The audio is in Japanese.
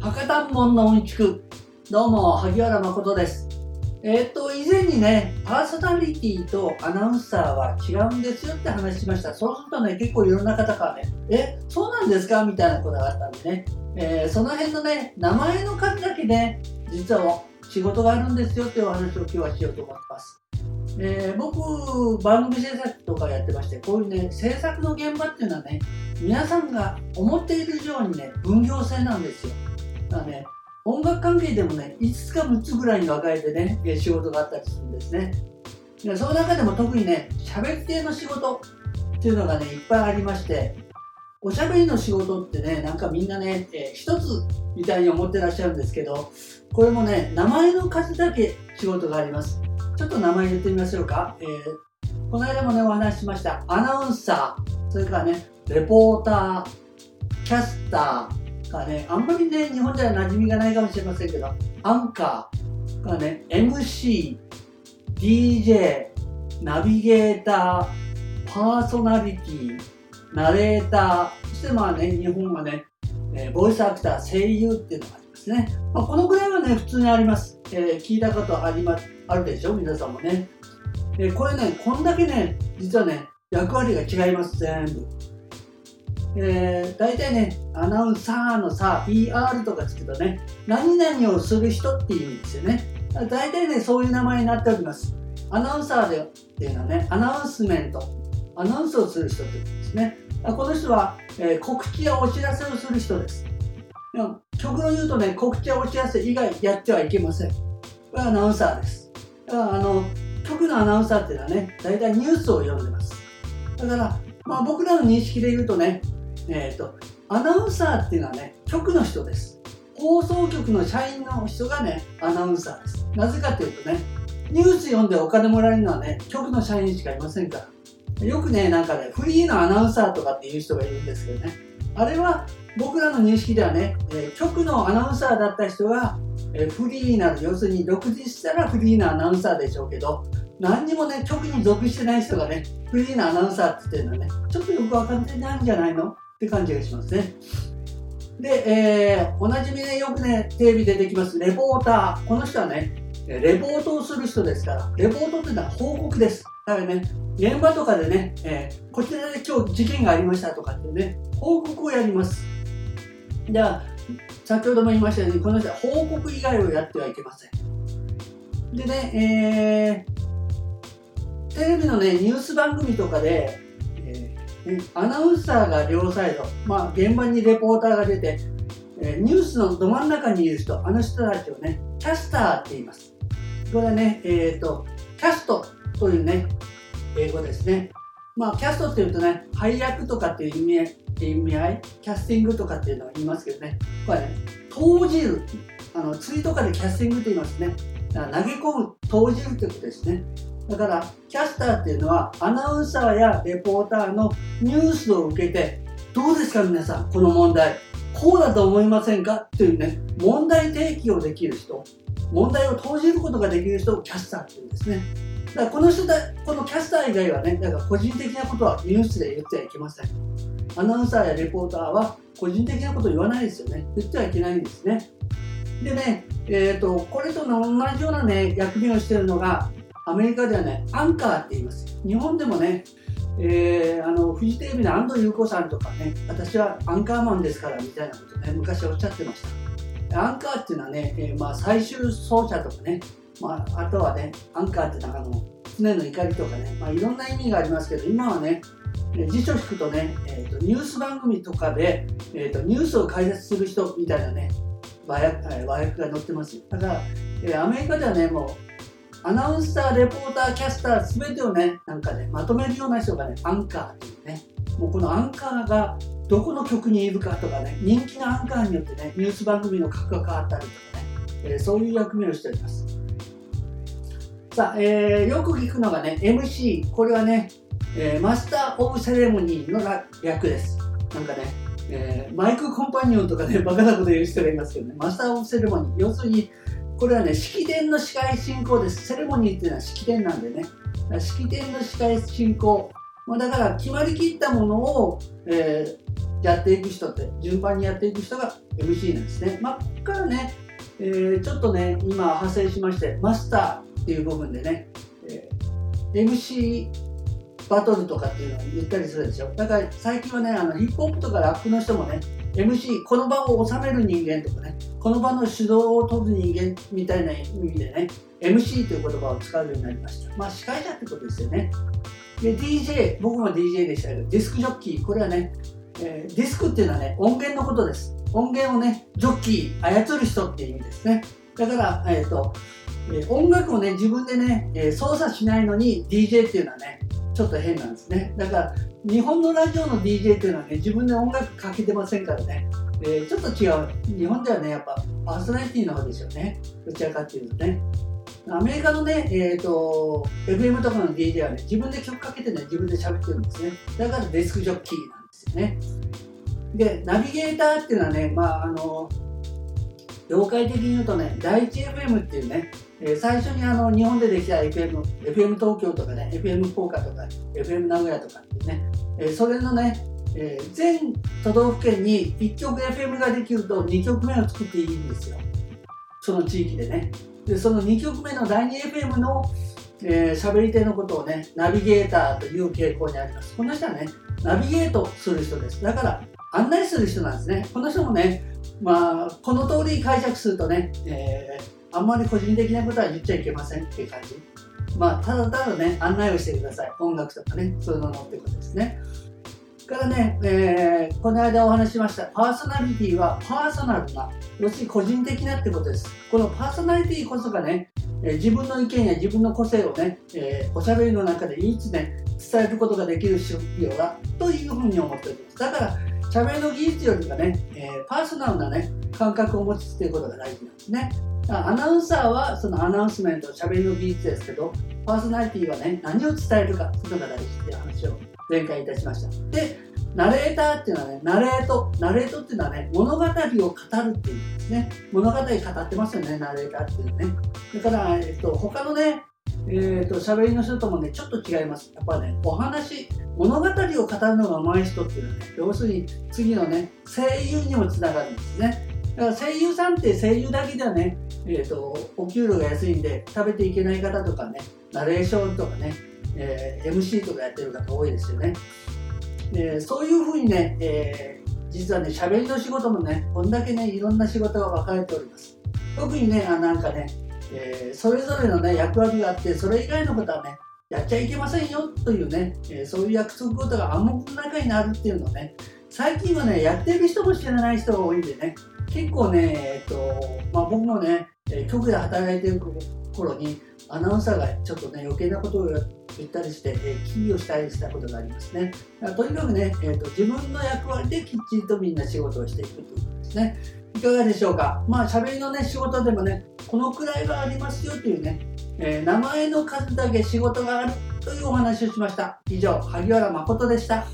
博多門のうんちくどうも萩原誠です。えっ、と以前にねパーソナリティとアナウンサーは違うんですよって話しました。そうするとね結構いろんな方からねえそうなんですか？みたいなことがあったんでね、えー、その辺のね名前の数だけね実は仕事があるんですよっていうお話を今日はしようと思ってます。えー、僕番組制作とかやってましてこういうね制作の現場っていうのはね皆さんが思っている以上にね分業制なんですよ。だからね音楽関係でもね5つか6つぐらいに分かれてね仕事があったりするんですねでその中でも特にね喋り手の仕事っていうのがねいっぱいありましておしゃべりの仕事ってねなんかみんなね、えー、一つみたいに思ってらっしゃるんですけどこれもね名前の数だけ仕事がありますちょっと名前言ってみましょうか。えー、この間もね、お話ししました。アナウンサー、それからね、レポーター、キャスターがね、あんまりね、日本では馴染みがないかもしれませんけど、アンカーがね、MC、DJ、ナビゲーター、パーソナリティ、ナレーター、そしてまあね、日本はね、えー、ボイスアクター、声優っていうのがありますね。まあ、このぐらいはね、普通にあります。えー、聞いたことありま。あるでしょ？皆さんもね。でこれね、こんだけね、実はね、役割が違います、全部。えー、大体ね、アナウンサーのさ、ER とかつくとね、何々をする人っていう意味ですよね。大体ね、そういう名前になっております。アナウンサーでっていうのはね、アナウンスメント、アナウンスをする人ってことですね。この人は、えー、告知やお知らせをする人です。極論言うとね、告知やお知らせ以外やってはいけません。これはアナウンサーですだから。あの局のアナウンサーっていうのはね大体ニュースを読んでますだから、まあ、僕らの認識で言うとねえっ、ー、とアナウンサーっていうのはね局の人です。放送局の社員の人がねアナウンサーです。なぜかというとねニュース読んでお金もらえるのはね局の社員しかいませんから。よくねなんかねフリーのアナウンサーとかっていう人がいるんですけどね。あれは僕らの認識ではね、え、局のアナウンサーだった人がえフリーになる。要するに独立したらフリーなアナウンサーでしょうけど何にもね局に属してない人がねフリーなアナウンサーって言ってるのはねちょっとよく分かってないんじゃないの？って感じがしますね。で、えー、おなじみねよくねテレビでできます。レポーター。この人はねレポートをする人ですから。レポートっていうのは報告です。だからね現場とかでね、えー、こちらで今日事件がありましたとかってね報告をやります。じゃあ先ほども言いましたように、この人は報告以外をやってはいけません。でね、えー、テレビのね、ニュース番組とかで、アナウンサーが両サイド、まあ、現場にレポーターが出て、え、ニュースのど真ん中にいる人、あの人たちをね、キャスターって言います。これはね、えっ、ー、と、キャストというね、英語ですね。まあ、キャストっていうとね、配役とかっていう意味意味合い、キャスティングとかっていうのは言いますけどね、これね、投じる、あの釣りとかでキャスティングって言いますね。投げ込む、投じるってことですね。だから、キャスターっていうのは、アナウンサーやレポーターのニュースを受けて、どうですか皆さん、この問題。こうだと思いませんか？っていうね、問題提起をできる人、問題を投じることができる人をキャスターっていうんですね。だからこの人だ、このキャスター以外はね、だから個人的なことはニュースで言ってはいけません。アナウンサーやレポーターは個人的なことを言わないですよね。言ってはいけないんですね。でね、えーと、これと同じような、ね、役目をしているのが、アメリカではね、アンカーって言います。日本でもね、えー、あのフジテレビの安藤優子さんとかね、私はアンカーマンですからみたいなことね、昔おっしゃってました。アンカーっていうのはね、えー、まあ、最終走者とかね、まあ、あとはね、アンカーってなんかの常の怒りとかね、まあ、いろんな意味がありますけど、今はね、辞書引くとね、えーと、ニュース番組とかで、えーと、ニュースを解説する人みたいなね和訳和訳が載ってますだから、えー、アメリカではねもうアナウンサーレポーターキャスター全てをねなんかねまとめるような人がねアンカーっていうねもうこのアンカーがどこの局にいるかとかね人気のアンカーによってねニュース番組の格が変わったりとかね、えー、そういう役目をしておりますさあ、えー、よく聞くのがね MC これはねえー、マスター・オブ・セレモニーの役です。なんかね、えー、マイク・コンパニオンとかね、バカなこと言う人がいますけどね、マスター・オブ・セレモニー。要するに、これはね、式典の司会進行です。セレモニーっていうのは式典なんでね、式典の司会進行。まあ、だから、決まりきったものを、えやっていく人って順番にやっていく人が MC なんですね。まあ、ここからね、えー、ちょっとね今派生しましてマスターっていう部分でね、えー、MC バトルとかっていうのを言ったりするでしょだから最近はねあのヒップホップとかラップの人もね MC この場を収める人間とかねこの場の主導を取る人間みたいな意味でね MC という言葉を使うようになりました。まあ司会者ってことですよね。で DJ 僕も DJ でしたけどディスクジョッキー。これはね、えー、ディスクっていうのはね音源のことです。音源をねジョッキー操る人っていう意味ですね。だから、えーとえ、音楽をね自分でね、え、操作しないのに DJ っていうのはねちょっと変なんですね。だから日本のラジオの DJ っていうのはね自分で音楽かけてませんからね、えー、ちょっと違う。日本ではねやっぱパーソナリティの方ですよね。どちらかっていうとね。アメリカのね、えーと、FM とかの DJ はね自分で曲かけてね自分で喋ってるんですね。だからデスクジョッキーなんですよね。でナビゲーターっていうのはねまああの業界的に言うとね第一 FM っていうねえ最初にあの日本でできた FM、FM 東京とかね、FM 福岡とか、FM 名古屋とかってね、えそれのね、え全都道府県に1曲 FM ができると2曲目を作っていいんですよ。その地域でね。で、その2曲目の第2 FM のえー、喋り手のことをね、ナビゲーターという傾向にあります。この人はね、ナビゲートする人です。だから、案内する人なんですね。この人もね、まあ、この通り解釈するとね、えーあんまり個人的なことは言っちゃいけませんっていう感じ。まあ、ただただね、案内をしてください。音楽とかね、そういうののってことですね。からね、えー、この間お話ししました、パーソナリティはパーソナルな、要するに個人的なってことです。このパーソナリティこそがね、えー、自分の意見や自分の個性をね、えー、おしゃべりの中で唯一ね、伝えることができる職業だというふうに思っております。だから、喋りの技術よりかね、え、パーソナルなね、感覚を持つっていうことが大事なんですね。アナウンサーはそのアナウンスメント、喋りの技術ですけど、パーソナリティはね、何を伝えるか、それが大事っていう話を前回いたしました。で、ナレーターっていうのはね、ナレート、ナレートっていうのはね、物語を語るっていうんですね。物語語ってますよね、ナレーターっていうね。だから、えっと、他のね、えーと、喋りの人ともね、ちょっと違います。やっぱね、お話、物語を語るのが上手い人っていうのはね、要するに次のね、声優にもつながるんですね。だから声優さんって声優だけではね、えーと、お給料が安いんで食べていけない方とかねナレーションとかね、えー、MC とかやってる方多いですよね。でそういうふうにね、えー、実はね喋りの仕事もねこんだけねいろんな仕事が分かれております。特にねあなんかね、えー、それぞれのね役割があってそれ以外のことはねやっちゃいけませんよというね、えそういう約束事が暗黙の中にあるっていうのね最近はねやってる人も知らない人が多いんでね結構ね、えっとまあ、僕もね、局で働いてる頃にアナウンサーがちょっとね余計なことを言ったりして、えー、キーをしたりしたことがありますね。とにかくね、えーと、自分の役割できっちりとみんな仕事をしていくということですね。いかがでしょうか？まあ喋りのね仕事でもねこのくらいはありますよというね、えー、名前の数だけ仕事があるというお話をしました。以上、萩原誠でした。